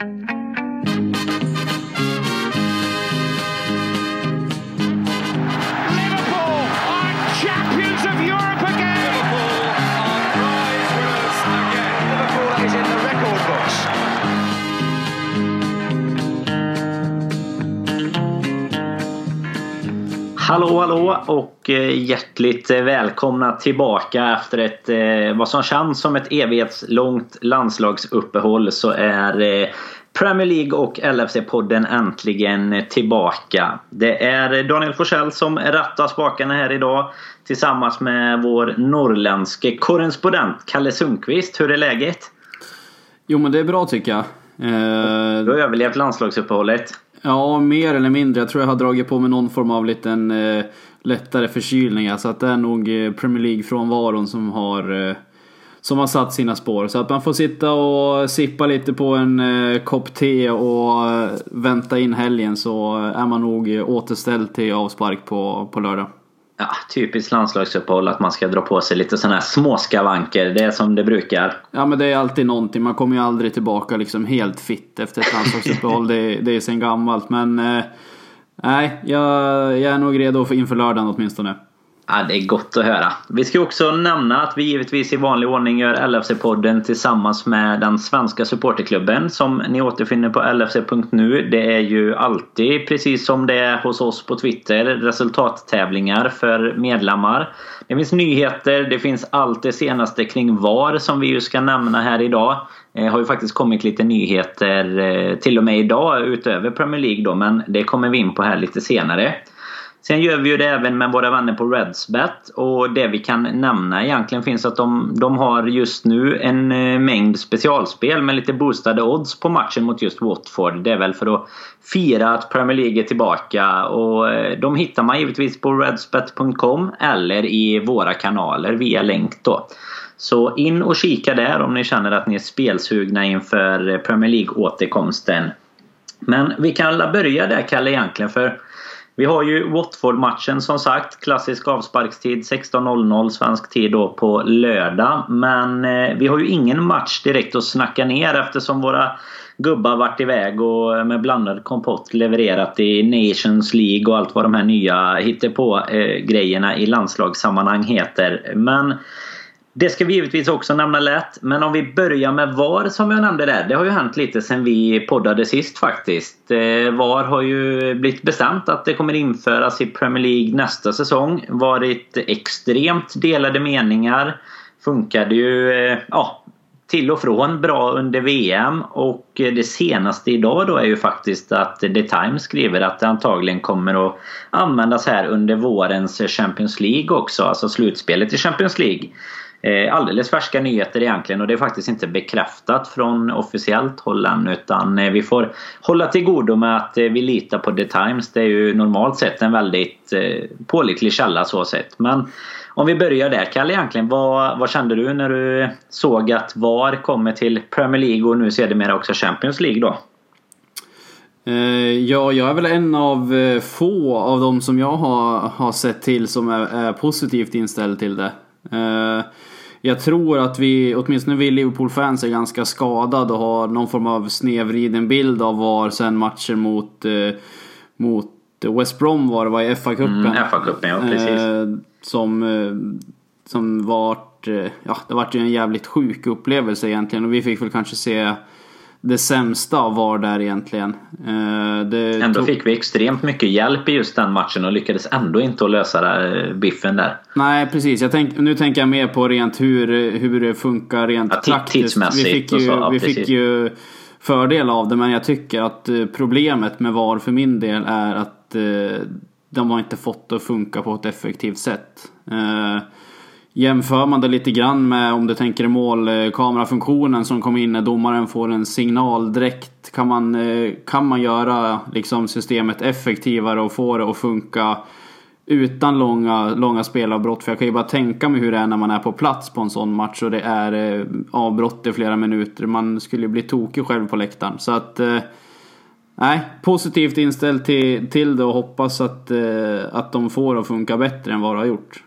Liverpool Hallå hallå och eh, hjärtligt eh, välkomna tillbaka efter ett eh, vad som känns som ett evighetslångt landslagsuppehåll så är Premier League och LFC-podden äntligen tillbaka. Det är Daniel Forsell som rattar spakarna här idag tillsammans med vår norrländske korrespondent Kalle Sundqvist. Hur är läget? Jo men det är bra tycker jag. Eh, Du har överlevt landslagsuppehållet ja, mer eller mindre. Jag tror jag har dragit på mig någon form av liten eh, lättare förkylning. Så att det är nog eh, Premier League-frånvaron som har eh, som har satt sina spår. Så att man får sitta och sippa lite på en eh, kopp te och eh, vänta in helgen så eh, är man nog återställd till avspark på, på lördag. Ja, typiskt landslagsuppehåll att man ska dra på sig lite sådana här småskavanker. Det är som det brukar. Ja men det är alltid någonting. Man kommer ju aldrig tillbaka liksom helt fit efter ett landslagsuppehåll. det, det är sen gammalt. Men eh, nej, jag, jag är nog redo för inför lördagen åtminstone. Ja, det är gott att höra. Vi ska också nämna att vi givetvis i vanlig ordning gör LFC-podden tillsammans med den svenska supporterklubben som ni återfinner på lfc.nu. Det är ju alltid, precis som det är hos oss på Twitter, resultattävlingar för medlemmar. Det finns nyheter, det finns allt det senaste kring VAR som vi ju ska nämna här idag. Det har ju faktiskt kommit lite nyheter eh, till och med idag utöver Premier League då, men det kommer vi in på här lite senare. Sen gör vi ju det även med våra vänner på Redsbet och det vi kan nämna egentligen finns att de, de har just nu en eh, mängd specialspel med lite boostade odds på matchen mot just Watford. Det är väl för att fira att Premier League är tillbaka och eh, de hittar man givetvis på redsbet.com eller i våra kanaler via länk då. Så in och kika där om ni känner att ni är spelsugna inför Premier League-återkomsten. Men vi kan alla börja där Kalle egentligen för vi har ju Watford-matchen som sagt. Klassisk avsparkstid 16.00 svensk tid då på lördag. Men eh, vi har ju ingen match direkt att snacka ner eftersom våra gubbar varit iväg och eh, med blandad kompott levererat i Nations League och allt vad de här nya hittepå-grejerna eh, i landslagssammanhang heter. Men det ska vi givetvis också nämna lätt. Men om vi börjar med VAR som jag nämnde där. Det har ju hänt lite sen vi poddade sist faktiskt. Eh, VAR har ju blivit bestämt att det kommer införas i Premier League nästa säsong. Varit extremt delade meningar. Funkade ju eh, ja, till och från bra under VM. Och det senaste idag då är ju faktiskt att The Times skriver att det antagligen kommer att användas här under vårens Champions League också. Alltså slutspelet i Champions League. Eh, alldeles färska nyheter egentligen och det är faktiskt inte bekräftat från officiellt håll än utan eh, vi får hålla till godo med att eh, vi litar på The Times. Det är ju normalt sett en väldigt eh, pålitlig källa så sett. Men om vi börjar där Kalle egentligen. Vad, vad kände du när du såg att VAR kommer till Premier League och nu sedermera också Champions League då? Eh, ja, jag är väl en av eh, få av de som jag har, har sett till som är, är positivt inställd till det. Jag tror att vi, åtminstone vi Liverpool-fans, är ganska skadade och har någon form av snevriden bild av VAR sen matcher mot, eh, mot West Brom var det var i FA-cupen. Mm, FA-cupen, ja precis. Eh, som, eh, som vart, eh, ja det vart ju en jävligt sjuk upplevelse egentligen och vi fick väl kanske se det sämsta av VAR där egentligen. Eh, det ändå tog... fick vi extremt mycket hjälp i just den matchen och lyckades ändå inte att lösa eh, biffen där. Nej precis, tänk, nu tänker jag mer på rent hur, hur det funkar rent ja, praktiskt. Vi fick ju, så, ja, vi fick ju fördel av det men jag tycker att eh, problemet med VAR för min del är att de har inte fått det att funka på ett effektivt sätt. Jämför man det lite grann med om du tänker målkamerafunktionen som kommer in när domaren får en signal direkt. Kan man, eh, kan man göra liksom systemet effektivare och få det att funka utan långa, långa spelavbrott? För jag kan ju bara tänka mig hur det är när man är på plats på en sån match och det är eh, avbrott i flera minuter. Man skulle ju bli tokig själv på läktaren. Så att eh, Nej, positivt inställd till, till det och hoppas att, att de får det att funka bättre än vad det har gjort.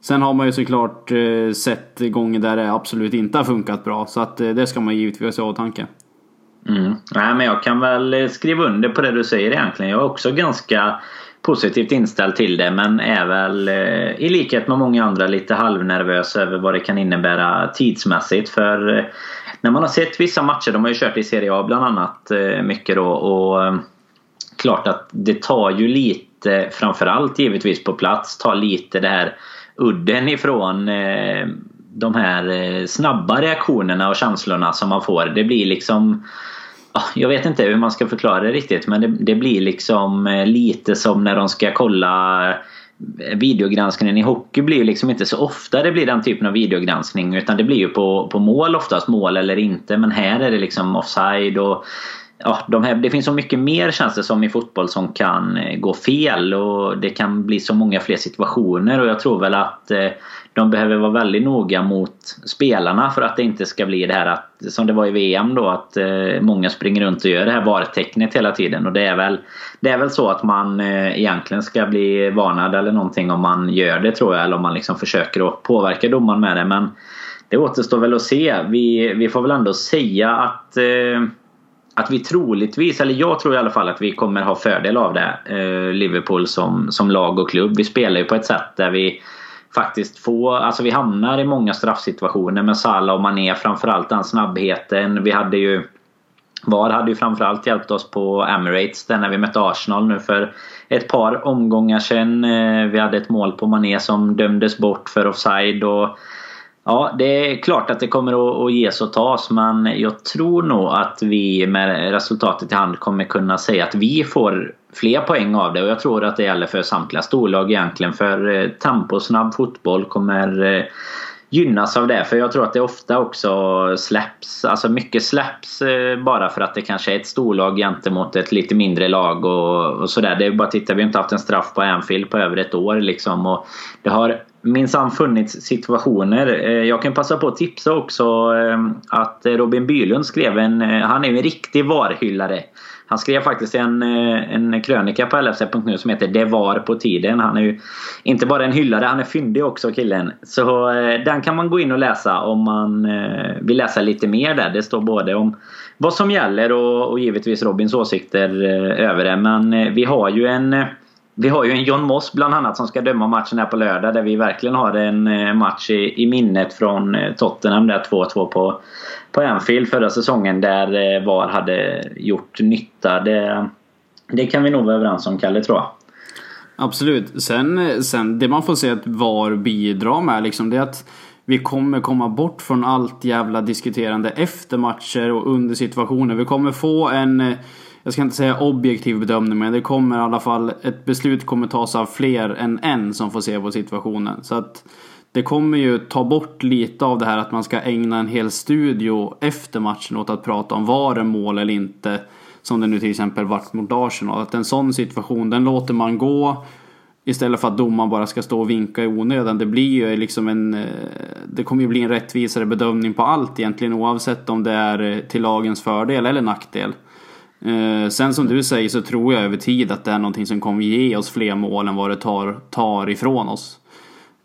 Sen har man ju såklart eh, sett gånger där det absolut inte har funkat bra. Så att eh, det ska man givetvis ha i åtanke. Mm. Nej, men jag kan väl eh, skriva under på det du säger egentligen. Jag är också ganska positivt inställd till det men är väl i likhet med många andra lite halvnervös över vad det kan innebära tidsmässigt. För när man har sett vissa matcher, de har ju kört i Serie A bland annat mycket då och klart att det tar ju lite, framförallt givetvis på plats, tar lite det här udden ifrån eh, de här eh, snabba reaktionerna och känslorna som man får. Det blir liksom jag vet inte hur man ska förklara det riktigt men det, det, blir liksom eh, lite som när de ska kolla eh, videogranskningen i hockey blir liksom inte så ofta det blir den typen av videogranskning utan det blir ju på, på mål oftast, mål eller inte. Men här är det liksom offside och ja, de här, det finns så mycket mer känns det som i fotboll som kan eh, gå fel och det kan bli så många fler situationer och jag tror väl att eh, de behöver vara väldigt noga mot spelarna för att det inte ska bli det här att, som det var i VM då, att eh, många springer runt och gör det här VAR-tecknet hela tiden. Och det är väl, det är väl så att man egentligen ska bli varnad eller någonting om man gör det tror jag. Eller om man liksom försöker att påverka domaren med det. Men det återstår väl att se. Vi, vi får väl ändå säga att eh, att vi troligtvis, eller jag tror i alla fall att vi kommer ha fördel av det. Eh, Liverpool som, som lag och klubb. Vi spelar ju på ett sätt där vi faktiskt få, alltså vi hamnar i många straffsituationer med Salah och Mané framförallt den snabbheten. Vi hade ju VAR hade ju framförallt hjälpt oss på Emirates där när vi mötte Arsenal nu för ett par omgångar sedan. Eh, vi hade ett mål på Mané som dömdes bort för offside och Ja, det är klart att det kommer att ges och tas men jag tror nog att vi med resultatet i hand kommer kunna säga att vi får fler poäng av det och jag tror att det gäller för samtliga storlag egentligen för eh, temposnabb fotboll kommer eh, gynnas av det. För jag tror att det ofta också släpps. Alltså mycket släpps eh, bara för att det kanske är ett storlag gentemot ett lite mindre lag och, och sådär. Det är bara att titta, vi har inte haft en straff på Anfield på över ett år liksom. Och det har minsann funnits situationer. Eh, jag kan passa på att tipsa också ehm, att Robin Bylund skrev en... Eh, han är ju en riktig varhyllare. Han skrev faktiskt en, eh, en krönika på LFC.nu som heter Det var på tiden. Han är ju inte bara en hyllare, han är fyndig också killen. Så den kan man gå in och läsa om man vill läsa lite mer där. Det står både om vad som gäller och, och givetvis Robins åsikter över det. Men vi har ju en vi har ju en John Moss bland annat som ska döma matchen här på lördag där vi verkligen har en eh, match i, i minnet från eh, Tottenham där 2-2 på på Anfield förra säsongen där eh, VAR hade gjort nytta. Det, det kan vi nog vara överens om Kalle tror jag. Absolut. Sen, sen det man får se att VAR bidrar med liksom det är att vi kommer komma bort från allt jävla diskuterande efter matcher och under situationer. Vi kommer få en, jag ska inte säga objektiv bedömning, men det kommer i alla fall, ett beslut kommer tas av fler än en som får se på situationen. Så att det kommer ju ta bort lite av det här att man ska ägna en hel studio efter matchen åt att prata om var det mål eller inte. Som det nu till exempel varit mot Arsenal. Att en sån situation, den låter man gå istället för att domaren bara ska stå och vinka i onödan. Det blir ju liksom en... Eh, det kommer ju bli en rättvisare bedömning på allt egentligen oavsett om det är eh, till lagens fördel eller nackdel. Eh, sen som du säger så tror jag över tid att det är någonting som kommer ge oss fler mål än vad det tar, tar ifrån oss.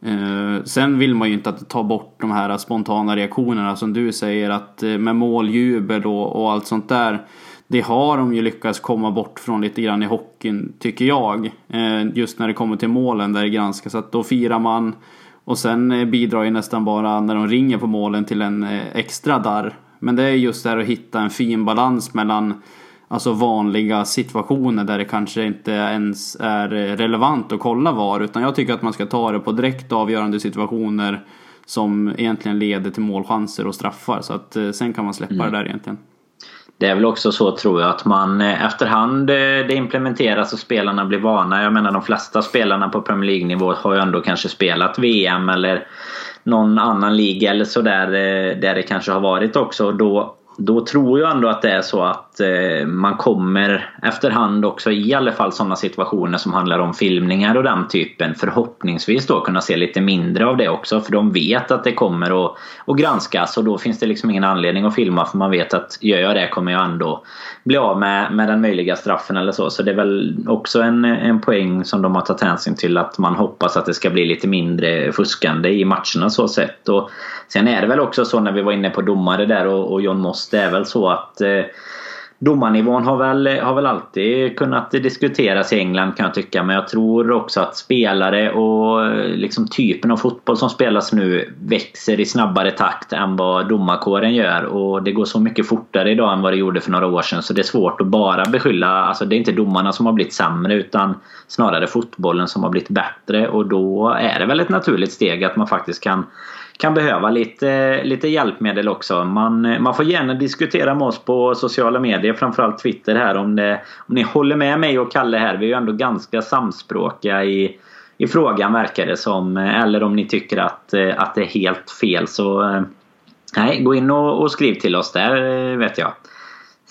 Eh, sen vill man ju inte att ta bort de här spontana reaktionerna som du säger att eh, med måljubel och, och allt sånt där. Det har de ju lyckats komma bort från lite grann i hockeyn tycker jag. Eh, just när det kommer till målen där det granskas. Att då firar man och sen eh, bidrar ju nästan bara när de ringer på målen till en eh, extra darr. Men det är just det här att hitta en fin balans mellan alltså vanliga situationer där det kanske inte ens är relevant att kolla VAR. Utan jag tycker att man ska ta det på direkt avgörande situationer som egentligen leder till målchanser och straffar. Så att eh, sen kan man släppa mm. det där egentligen. Det är väl också så tror jag att man eh, efterhand eh, det implementeras och spelarna blir vana. Jag menar de flesta spelarna på Premier League-nivå har ju ändå kanske spelat VM eller någon annan liga eller sådär där det kanske har varit också. Då då tror jag ändå att det är så att eh, man kommer efterhand också i alla fall sådana situationer som handlar om filmningar och den typen förhoppningsvis då kunna se lite mindre av det också för de vet att det kommer att, att granskas och då finns det liksom ingen anledning att filma för man vet att gör jag det kommer jag ändå bli av med, med den möjliga straffen eller så. Så det är väl också en, en poäng som de har tagit hänsyn till att man hoppas att det ska bli lite mindre fuskande i matcherna så sett. Och sen är det väl också så när vi var inne på domare där och, och John Moss det är väl så att eh, domarnivån har väl, har väl alltid kunnat diskuteras i England kan jag tycka. Men jag tror också att spelare och eh, liksom typen av fotboll som spelas nu växer i snabbare takt än vad domarkåren gör. Och det går så mycket fortare idag än vad det gjorde för några år sedan. Så det är svårt att bara beskylla. Alltså det är inte domarna som har blivit sämre utan snarare fotbollen som har blivit bättre. Och då är det väl ett naturligt steg att man faktiskt kan kan behöva lite, lite hjälpmedel också. Man, man får gärna diskutera med oss på sociala medier, framförallt Twitter här om, det, om ni håller med mig och Kalle här. Vi är ju ändå ganska samspråkiga i, i frågan verkar det som. Eller om ni tycker att, att det är helt fel så eh, nej, gå in och, och skriv till oss där eh, vet jag.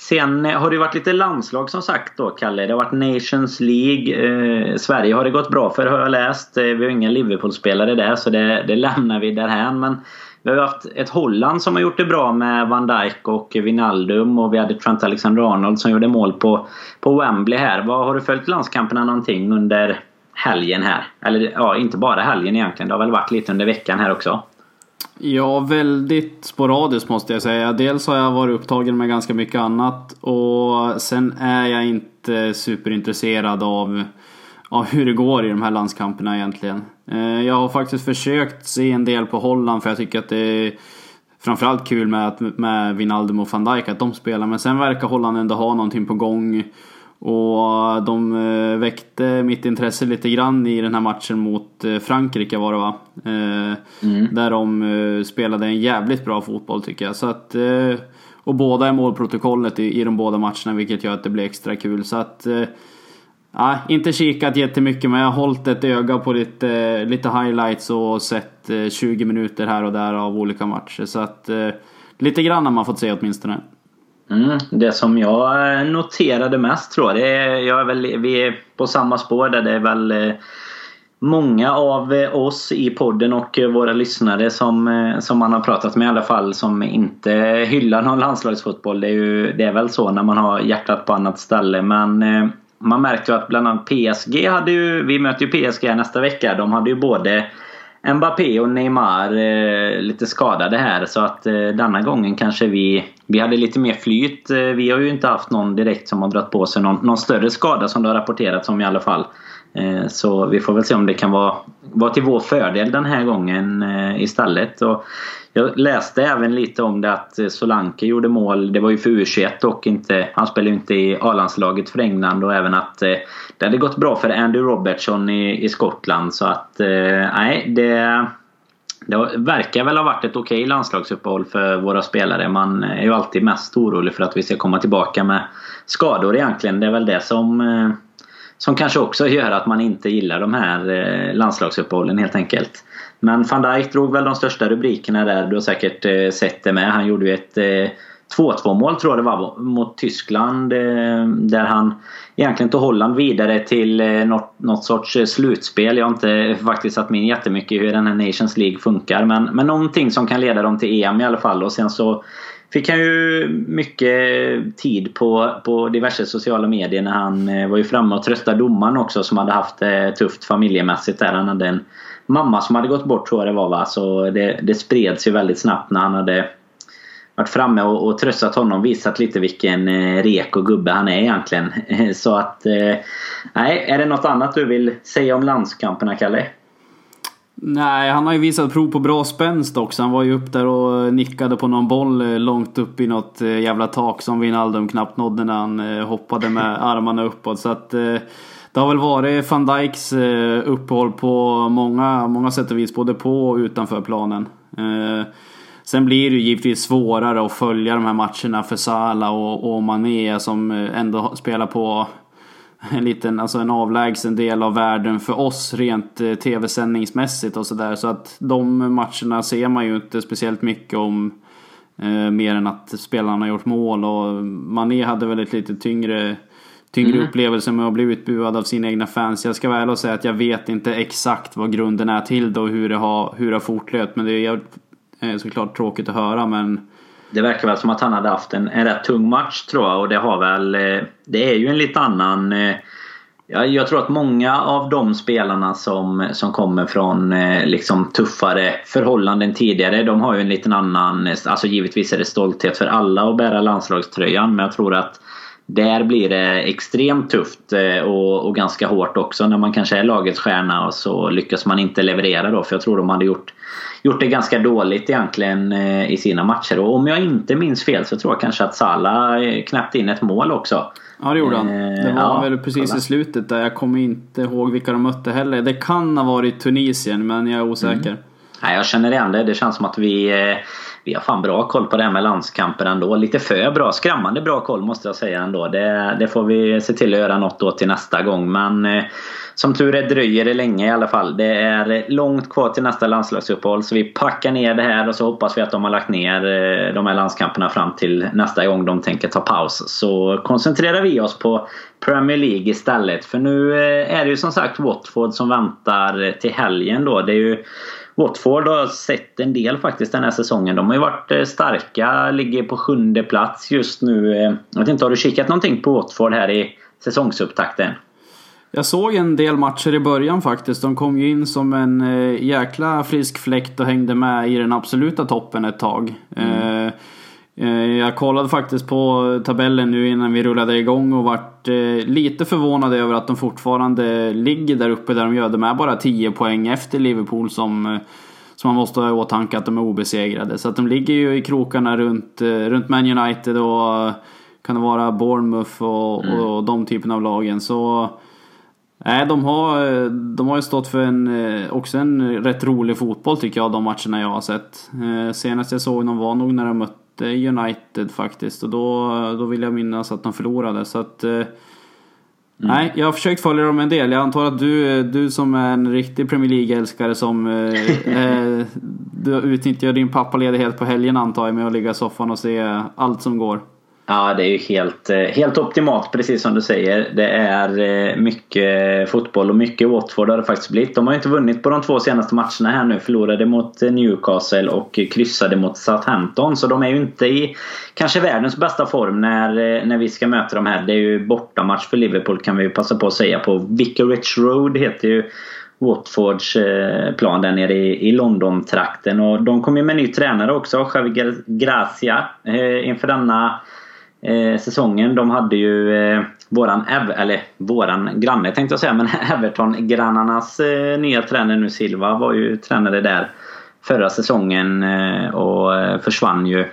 Sen eh, har det varit lite landslag som sagt då Kalle. Det har varit Nations League. Eh, Sverige har det gått bra för har jag läst. Eh, vi har inga Liverpool-spelare där så det, det lämnar vi därhän. Men vi har haft ett Holland som har gjort det bra med Van Dijk och Wijnaldum och vi hade Trent Alexander-Arnold som gjorde mål på, på Wembley här. Vad Har du följt landskamperna någonting under helgen här? Eller ja, inte bara helgen egentligen. Det har väl varit lite under veckan här också. Ja, väldigt sporadiskt måste jag säga. Dels har jag varit upptagen med ganska mycket annat och sen är jag inte superintresserad av, av hur det går i de här landskamperna egentligen. Eh, jag har faktiskt försökt se en del på Holland för jag tycker att det är framförallt kul med, med Wijnaldum och van Dijk att de spelar. Men sen verkar Holland ändå ha någonting på gång. Och de eh, väckte mitt intresse lite grann i den här matchen mot eh, Frankrike var det va? Eh, mm. Där de spelade en jävligt bra fotboll tycker jag. Så att, och båda är målprotokollet i, i de båda matcherna vilket gör att det blir extra kul. Så att, ja, inte kikat jättemycket men jag har hållit ett öga på lite, lite highlights och sett 20 minuter här och där av olika matcher. Så att lite grann har man fått se åtminstone. Mm, Mm, det som jag eh, noterade mest tror jag, det är, jag är väl, vi är på samma spår där det är väl eh, många av eh, oss i podden och våra lyssnare som, som man har pratat med i alla fall som inte hyllar någon landslagsfotboll. Det är, ju, det är väl så när man har hjärtat på annat ställe. Men man märkte ju att bland annat PSG hade ju, vi möter ju PSG nästa vecka. De hade ju både Mbappé och Neymar eh, lite skadade här så att eh, denna gången kanske vi Vi hade lite mer flyt. Eh, vi har ju inte haft någon direkt som har dragit på sig någon, någon större skada som det har rapporterats om i alla fall. Eh, så vi får väl se om det kan vara, vara till vår fördel den här gången eh, istället. Och jag läste även lite om det att eh, Solanke gjorde mål. Det var ju för U21 och inte. Han spelade ju inte i A-landslaget för England och även att eh, det hade gått bra för Andy Robertson i, i Skottland. Så att eh, nej, det... Det verkar väl ha varit ett okej landslagsuppehåll för våra spelare. Man är ju alltid mest orolig för att vi ska komma tillbaka med skador egentligen. Det är väl det som som kanske också gör att man inte gillar de här landslagsuppehållen helt enkelt. Men van Dijk drog väl de största rubrikerna där. Du har säkert eh, sett det med. Han gjorde ju ett eh, 2-2 mål tror jag det var mot Tyskland. Eh, där han egentligen tog Holland vidare till eh, något, något sorts slutspel. Jag har inte faktiskt satt mig in jättemycket i hur den här Nations League funkar. Men, men någonting som kan leda dem till EM i alla fall. Och sen så fick han ju mycket tid på, på diverse sociala medier när han eh, var ju framme och tröstade domaren också som hade haft det tufft familjemässigt där. Han hade en mamma som hade gått bort tror jag det var va. Så det, det spreds ju väldigt snabbt när han hade varit framme och, och tröstat honom. Visat lite vilken eh, rek och gubbe han är egentligen. Så att... Eh, nej, är det något annat du vill säga om landskamperna Kalle? Nej, han har ju visat prov på bra spänst också. Han var ju upp där och nickade på någon boll eh, långt upp i något eh, jävla tak som Wijnaldum knappt nådde när han eh, hoppade med armarna uppåt. Så att det har väl varit van Dijks uppehåll på många, många sätt och vis, både på och utanför planen. Sen blir det ju givetvis svårare att följa de här matcherna för Salah och, och Mané som ändå spelar på en liten, alltså en avlägsen del av världen för oss rent eh, tv-sändningsmässigt och sådär. Så att de matcherna ser man ju inte speciellt mycket om. Eh, mer än att spelarna har gjort mål och Mané hade väl ett lite tyngre tyngre mm. upplevelse med att bli utbuad av sina egna fans. Jag ska vara ärlig och säga att jag vet inte exakt vad grunden är till det och hur det har, hur det har fortlöpt. Men det är eh, såklart tråkigt att höra men det verkar väl som att han hade haft en, en rätt tung match tror jag och det har väl... Eh, det är ju en lite annan... Eh, ja, jag tror att många av de spelarna som, som kommer från eh, liksom tuffare förhållanden tidigare, de har ju en liten annan... Alltså givetvis är det stolthet för alla att bära landslagströjan, men jag tror att där blir det extremt tufft eh, och, och, ganska hårt också när man kanske är lagets stjärna och så lyckas man inte leverera då. För jag tror de hade gjort, gjort det ganska dåligt egentligen eh, i sina matcher. Och om jag inte minns fel så tror jag kanske att Salah knäppte in ett mål också. Ja det gjorde han. Det var ja, väl precis kolla. i slutet där. Jag kommer inte ihåg vilka de mötte heller. Det kan ha varit Tunisien men jag är osäker. Mm. Nej, jag känner igen det. Det känns som att vi eh, vi har fan bra koll på det här med landskamper ändå. Lite för bra. Skrämmande bra koll måste jag säga ändå. Det, det får vi se till att göra något åt till nästa gång. Men eh, som tur är dröjer det länge i alla fall. Det är långt kvar till nästa landslagsuppehåll. Så vi packar ner det här och så hoppas vi att de har lagt ner eh, de här landskamperna fram till nästa gång de tänker ta paus. Så koncentrerar vi oss på Premier League istället. För nu är det ju som sagt Watford som väntar till helgen då. Det är ju Watford har sett en del faktiskt den här säsongen. De har ju varit eh, starka, ligger på sjunde plats just nu. Eh, jag vet inte, har du kikat någonting på Watford här i säsongsupptakten? Jag såg en del matcher i början faktiskt. De kom ju in som en eh, jäkla frisk fläkt och hängde med i den absoluta toppen ett tag. Mm. Eh, jag kollade faktiskt på tabellen nu innan vi rullade igång och vart eh, lite förvånad över att de fortfarande ligger där uppe där de gör. De är bara 10 poäng efter Liverpool som, eh, som man måste ha i åtanke att de är obesegrade. Så att de ligger ju i krokarna runt, runt Man United och kan det vara Bournemouth och, mm. och de typerna av lagen. Så Nej, de har, de har ju stått för en, också en rätt rolig fotboll tycker jag, de matcherna jag har sett. Senast jag såg dem var nog när de mötte United faktiskt och då, då vill jag minnas att de förlorade. Så att, mm. Nej, jag har försökt följa dem en del. Jag antar att du, du som är en riktig Premier League-älskare som eh, eh du utnyttjar din pappaledighet på helgen antar jag med att ligga i soffan och se allt som går. Ja, det är ju helt, eh, helt optimalt precis som du säger. Det är eh, mycket fotboll och mycket Watford har det faktiskt blivit. De har ju inte vunnit på de två senaste matcherna här nu. Förlorade mot eh, Newcastle och kryssade mot Southampton. Så de är ju inte i kanske världens bästa form när, när vi ska möta dem här. Det är ju bortamatch för Liverpool kan vi ju passa på att säga på. Vicarage Road heter ju Watfords plan där nere i, London-trakten. Och de kommer med ny tränare också, Javi Gracia, inför denna eh, säsongen. De hade ju eh, våran, eller våran granne tänkte jag säga, men Everton-grannarnas eh, nya tränare nu Silva var ju tränare där förra säsongen eh, och eh, försvann ju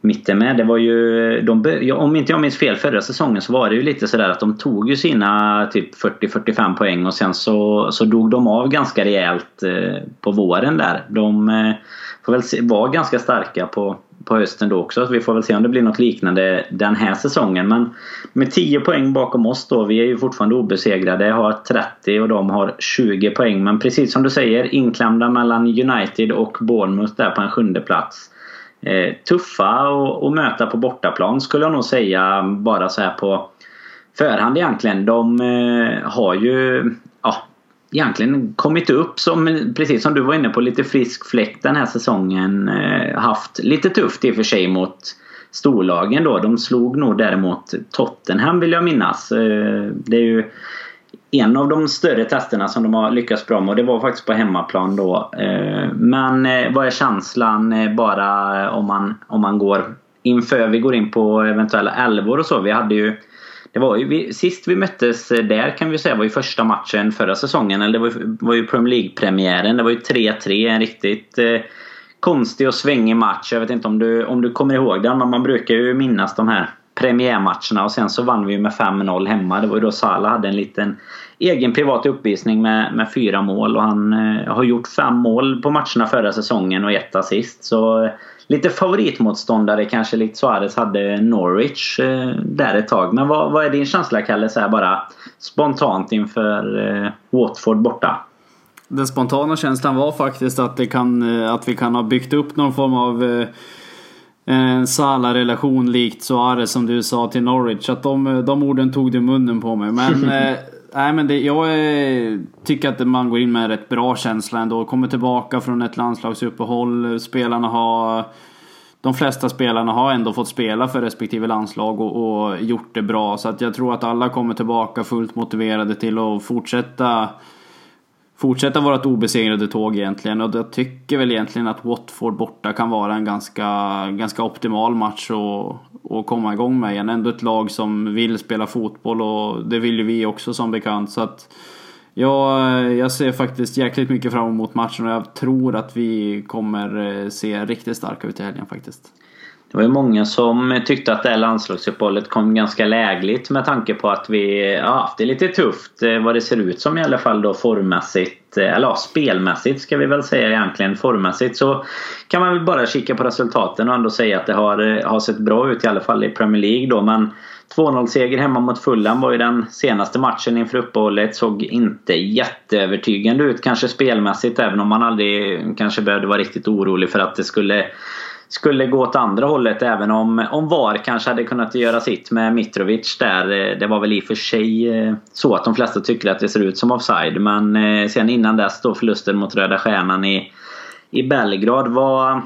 mitten med. Det var ju, eh, de, om inte jag minns fel förra säsongen så var det ju lite sådär att de tog ju sina typ 40-45 poäng och sen så, så dog de av ganska rejält eh, på våren där. De eh, får väl se, var ganska starka på på hösten då också. Så vi får väl se om det blir något liknande den här säsongen. Men med 10 poäng bakom oss då. Vi är ju fortfarande obesegrade. Har 30 och de har 20 poäng. Men precis som du säger inklämda mellan United och Bournemouth där på en sjunde plats. Eh, tuffa att möta på bortaplan skulle jag nog säga bara så här på förhand egentligen. De eh, har ju egentligen kommit upp som, precis som du var inne på, lite frisk fläkt den här säsongen. Eh, haft lite tufft i och för sig mot storlagen då. De slog nog däremot Tottenham vill jag minnas. Eh, det är ju en av de större testerna som de har lyckats bra med och det var faktiskt på hemmaplan då. Eh, men vad är känslan bara om man, om man går inför vi går in på eventuella älvor och så. Vi hade ju det var ju, vi, sist vi möttes eh, där kan vi säga var ju första matchen förra säsongen. Eller det var ju, var ju Premier League-premiären. Det var ju 3-3. En riktigt eh, konstig och svängig match. Jag vet inte om du, om du kommer ihåg den. Men man brukar ju minnas de här premiärmatcherna. Och sen så vann vi med 5-0 hemma. Det var ju då Salah hade en liten egen privat uppvisning med, med fyra mål. Och han eh, har gjort fem mål på matcherna förra säsongen och ett assist. Så eh, lite favoritmotståndare kanske likt Suarez hade Norwich eh, där ett tag. Men vad, vad är din känsla Kalle, så här bara spontant inför eh, Watford borta? Den spontana känslan var faktiskt att, det kan, eh, att vi kan ha byggt upp någon form av eh, en Sala-relation likt Suarez som du sa till Norwich. Att de, de orden tog du munnen på mig. Men, eh, nej, men det, jag eh, tycker att man går in med en rätt bra känsla ändå. Kommer tillbaka från ett landslagsuppehåll. Spelarna har de flesta spelarna har ändå fått spela för respektive landslag och, och gjort det bra. Så att jag tror att alla kommer tillbaka fullt motiverade till att fortsätta fortsätta vårt obesegrade tåg egentligen. Och jag tycker väl egentligen att Watford borta kan vara en ganska, ganska optimal match att, att komma igång med igen. Ändå ett lag som vill spela fotboll och det vill ju vi också som bekant. Så att jag, jag ser faktiskt jäkligt mycket fram emot matchen och jag tror att vi kommer eh, se riktigt starka ut i helgen faktiskt. Det var ju många som tyckte att det här landslagsuppehållet kom ganska lägligt med tanke på att vi har haft det lite tufft eh, vad det ser ut som i alla fall då formmässigt. Eh, eller ja, spelmässigt ska vi väl säga egentligen. Formmässigt så kan man väl bara kika på resultaten och ändå säga att det har, eh, har sett bra ut i alla fall i Premier League då. Men 2-0 seger hemma mot Fulham var ju den senaste matchen inför uppehållet. Såg inte jätteövertygande ut kanske spelmässigt även om man aldrig kanske behövde vara riktigt orolig för att det skulle skulle gå åt andra hållet även om, om VAR kanske hade kunnat göra sitt med Mitrovic där. Eh, det var väl i och för sig eh, så att de flesta tycker att det ser ut som offside. Men eh, sen innan dess då förlusten mot Röda Stjärnan i, i Belgrad. Vad,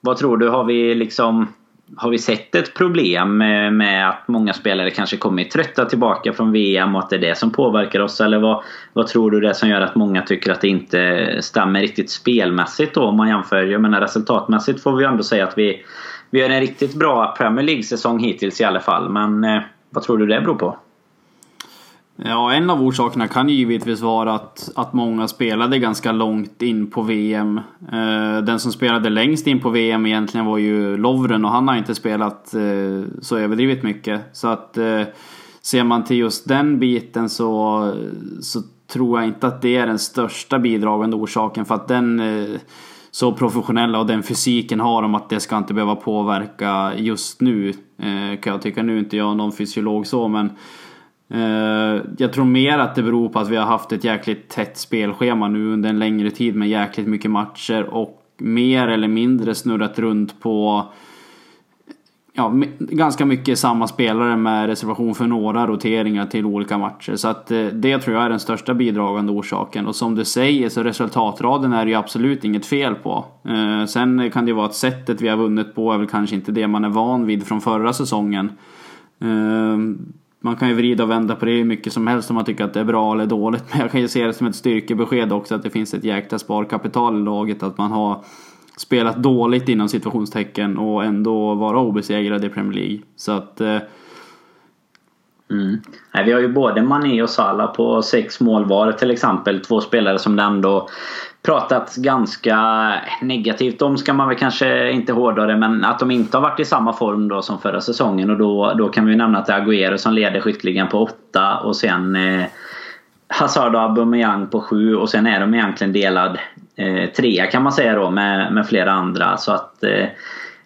vad tror du? Har vi liksom har vi sett ett problem med att många spelare kanske kommit trötta tillbaka från VM och att det är det som påverkar oss? Eller vad, vad tror du det är som gör att många tycker att det inte stämmer riktigt spelmässigt då om man jämför? Jag menar resultatmässigt får vi ändå säga att vi, vi har en riktigt bra Premier League-säsong hittills i alla fall. Men eh, vad tror du det beror på? Ja, en av orsakerna kan ju givetvis vara att, att många spelade ganska långt in på VM. Eh, den som spelade längst in på VM egentligen var ju Lovren och han har inte spelat eh, så överdrivet mycket. Så att eh, ser man till just den biten så, så tror jag inte att det är den största bidragande orsaken för att den så professionella och den fysiken har de att det ska inte behöva påverka just nu. Kan jag tycka. Nu är inte jag någon fysiolog så men Eh, jag tror mer att det beror på att vi har haft ett jäkligt tätt spelschema nu under en längre tid med jäkligt mycket matcher och mer eller mindre snurrat runt på ja, ganska mycket samma spelare med reservation för några roteringar till olika matcher. Så att eh, det tror jag är den största bidragande orsaken. Och som du säger så resultatraden är det ju absolut inget fel på. Eh, sen kan det ju vara att sättet vi har vunnit på är väl kanske inte det man är van vid från förra säsongen man kan ju vrida och vända på det hur mycket som helst om man tycker att det är bra eller dåligt. Men jag kan ju se det som ett styrkebesked också att det finns ett jäkla sparkapital i laget. Att man har spelat dåligt inom situationstecken och ändå vara obesegrad i Premier League. Så att... Eh... Mm. Nej, vi har ju både Mané och Salah på sex mål var till exempel. Två spelare som det ändå pratat ganska negativt om ska man väl kanske inte hårdra det men att de inte har varit i samma form då som förra säsongen. Och då, då kan vi nämna att det är Agüero som leder skytteligan på 8 och sen eh, Hazard och Aubameyang på 7 och sen är de egentligen delad eh, trea kan man säga då med, med flera andra. Så att eh,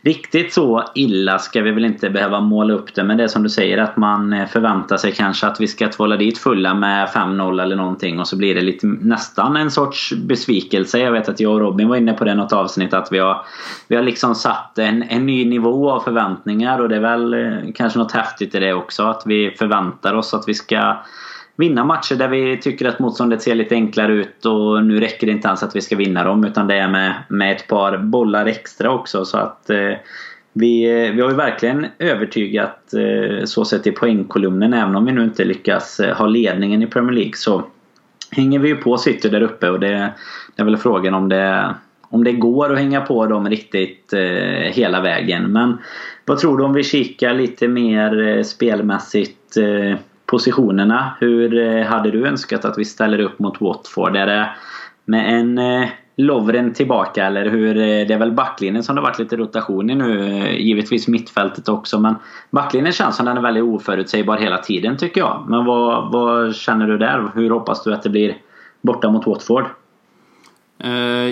Riktigt så illa ska vi väl inte behöva måla upp det men det är som du säger att man eh, förväntar sig kanske att vi ska tvåla dit fulla med 5-0 eller någonting och så blir det lite nästan en sorts besvikelse. Jag vet att jag och Robin var inne på det något avsnitt att vi har, vi har liksom satt en, en ny nivå av förväntningar och det är väl eh, kanske något häftigt i det också att vi förväntar oss att vi ska vinna matcher där vi tycker att motståndet ser lite enklare ut och nu räcker det inte alls att vi ska vinna dem utan det är med, med ett par bollar extra också så att eh, vi, vi har ju verkligen övertygat eh, så sett i poängkolumnen även om vi nu inte lyckas eh, ha ledningen i Premier League så hänger vi ju på City där uppe och det, det är väl frågan om det om det går att hänga på dem riktigt eh, hela vägen. Men vad tror du om vi kikar lite mer eh, spelmässigt eh, positionerna. Hur eh, hade du önskat att vi ställer upp mot Watford? Är det med en eh, Lovren tillbaka eller hur? Eh, det är väl backlinjen som det varit lite rotation i nu. Givetvis mittfältet också men backlinjen känns som den är väldigt oförutsägbar hela tiden tycker jag. Men vad, vad känner du där? Hur hoppas du att det blir borta mot Watford?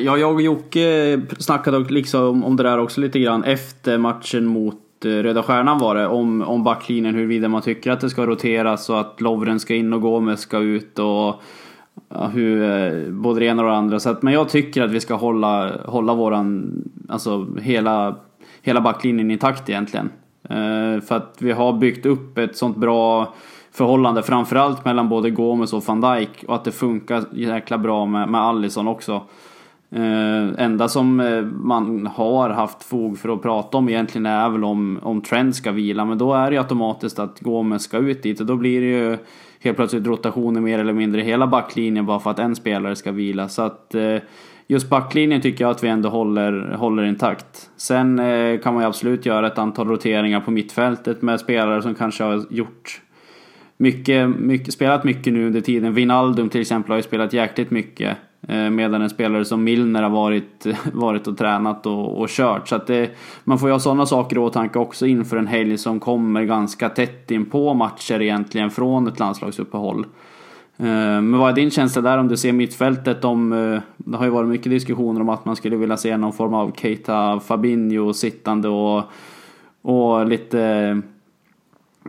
Ja, jag och Jocke snackade liksom om det där också lite grann efter matchen mot Eh, Röda Stjärnan var det, om, om backlinjen huruvida man tycker att det ska roteras och att Lovren ska in och Gomes ska ut och ja, hur, eh, både det ena och det andra. Så att, men jag tycker att vi ska hålla, hålla våran, alltså hela, hela backlinjen intakt egentligen. Eh, för att vi har byggt upp ett sånt bra förhållande framförallt mellan både Gomes och van Dijk och att det funkar jäkla bra med, med Allison också. Eh, enda som eh, man har haft fog för att prata om egentligen är väl om, om Trent ska vila. Men då är det ju automatiskt att Gomes ska ut dit och då blir det ju helt plötsligt rotationer mer eller mindre i hela backlinjen bara för att en spelare ska vila. Så att eh, just backlinjen tycker jag att vi ändå håller, håller intakt. Sen eh, kan man ju absolut göra ett antal roteringar på mittfältet med spelare som kanske har gjort mycket, mycket, spelat mycket nu under tiden. Vinaldum till exempel har ju spelat jäkligt mycket. Eh, medan en spelare som Milner har varit, varit och tränat och, och kört. Så att det, man får ju ha sådana saker i åtanke också inför en helg som kommer ganska tätt in på matcher egentligen från ett landslagsuppehåll. Eh, men vad är din känsla där om du ser mittfältet? Om, eh, det har ju varit mycket diskussioner om att man skulle vilja se någon form av Keita Fabinho sittande och, och lite,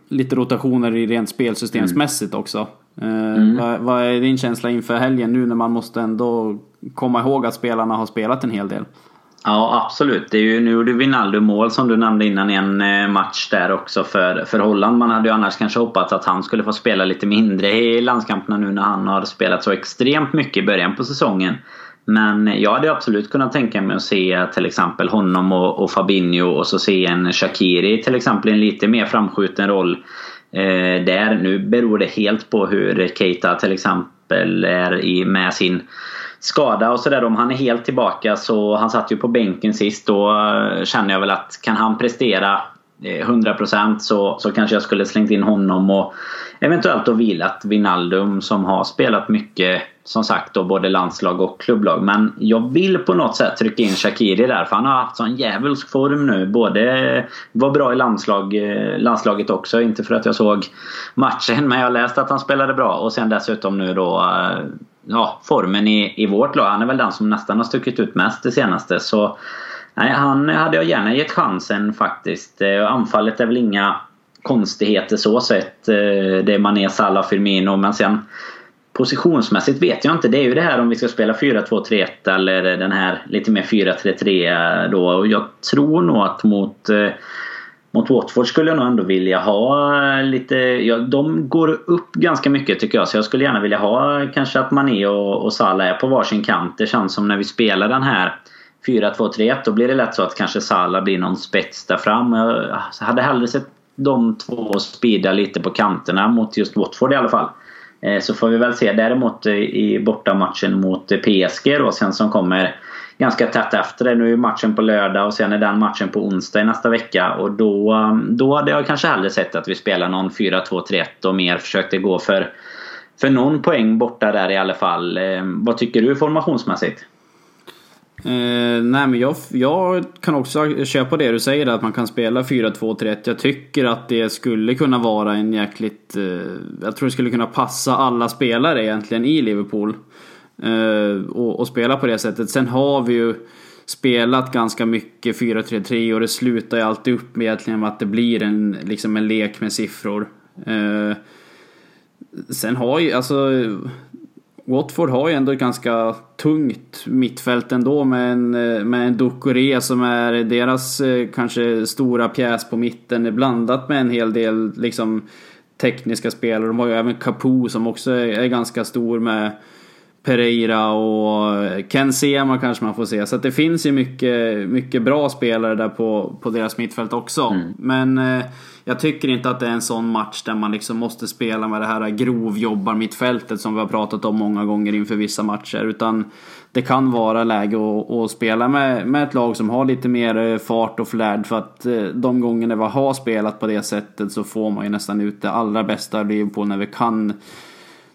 lite rotationer i rent spelsystemsmässigt också. Mm. Vad, vad, är din känsla inför helgen nu när man måste ändå komma ihåg att spelarna har spelat en hel del? Ja absolut. Det är ju, nu gjorde Wijnaldum mål som du nämnde innan i en eh, match där också för, för Holland. Man hade ju annars kanske hoppats att han skulle få spela lite mindre i landskamperna nu när han har spelat så extremt mycket i början på säsongen. Men jag hade absolut kunnat tänka mig att se till exempel honom och, och Fabinho och så se en Shakiri till exempel i en lite mer framskjuten roll eh, där. Nu beror det helt på hur Keita till exempel är i, med sin skada och sådär. Om han är helt tillbaka så, han satt ju på bänken sist, då eh, känner jag väl att kan han prestera eh, 100% så, så kanske jag skulle slängt in honom och eventuellt då vilat Vinaldum som har spelat mycket som sagt då både landslag och klubblag. Men jag vill på något sätt trycka in Shakiri där för han har haft sån djävulsk form nu. Både var bra i landslag, eh, landslaget också. Inte för att jag såg matchen men jag har läst att han spelade bra. Och sen dessutom nu då eh, ja, formen i, i vårt lag. Han är väl den som nästan har stuckit ut mest det senaste. Så nej, han hade jag gärna gett chansen faktiskt. Eh, anfallet är väl inga konstigheter så sett. Eh, det är Mané, Salah, Firmino. Men sen Positionsmässigt vet jag inte. Det är ju det här om vi ska spela 4-2-3-1 eller den här lite mer 4-3-3 då. Och jag tror nog att mot eh, mot Watford skulle jag nog ändå vilja ha eh, lite... Ja, de går upp ganska mycket tycker jag. Så jag skulle gärna vilja ha kanske att Mané och, och Salah är på varsin kant. Det känns som när vi spelar den här 4-2-3-1 då blir det lätt så att kanske Salah blir någon spets där fram. Jag hade hellre sett de två speeda lite på kanterna mot just Watford i alla fall. Eh, så får vi väl se däremot eh, i bortamatchen mot eh, PSG då sen som kommer ganska tätt efter det. Nu är matchen på lördag och sen är den matchen på onsdag i nästa vecka. Och då, då hade jag kanske hellre sett att vi spelar någon 4-2-3-1 och mer försökte gå för, för någon poäng borta där i alla fall. Vad tycker du formationsmässigt? Eh, nej men jag, jag kan också köpa det du säger att man kan spela 4-2-3-1. Jag tycker att det skulle kunna vara en jäkligt... Eh, jag tror det skulle kunna passa alla spelare egentligen i Liverpool. Eh, och, och, spela på det sättet. Sen har vi ju spelat ganska mycket 4-3-3 och det slutar ju alltid upp med egentligen med att det blir en, liksom en lek med siffror. Eh, sen har ju, alltså Watford har ju ändå ett ganska tungt mittfält ändå med en, eh, med en Ducoré som är deras eh, kanske stora pjäs på mitten blandat med en hel del liksom tekniska spelare. De har ju även Capo som också är ganska stor med Pereira och Ken Sema kanske man får se. Så att det finns ju mycket, mycket bra spelare där på, på deras mittfält också. Mm. Men eh, jag tycker inte att det är en sån match där man liksom måste spela med det här grovjobbar mittfältet som vi har pratat om många gånger inför vissa matcher. Utan det kan vara läge att, att spela med, med ett lag som har lite mer eh, fart och flärd. För att eh, de gånger vi har spelat på det sättet så får man ju nästan ut det allra bästa av Liverpool när vi kan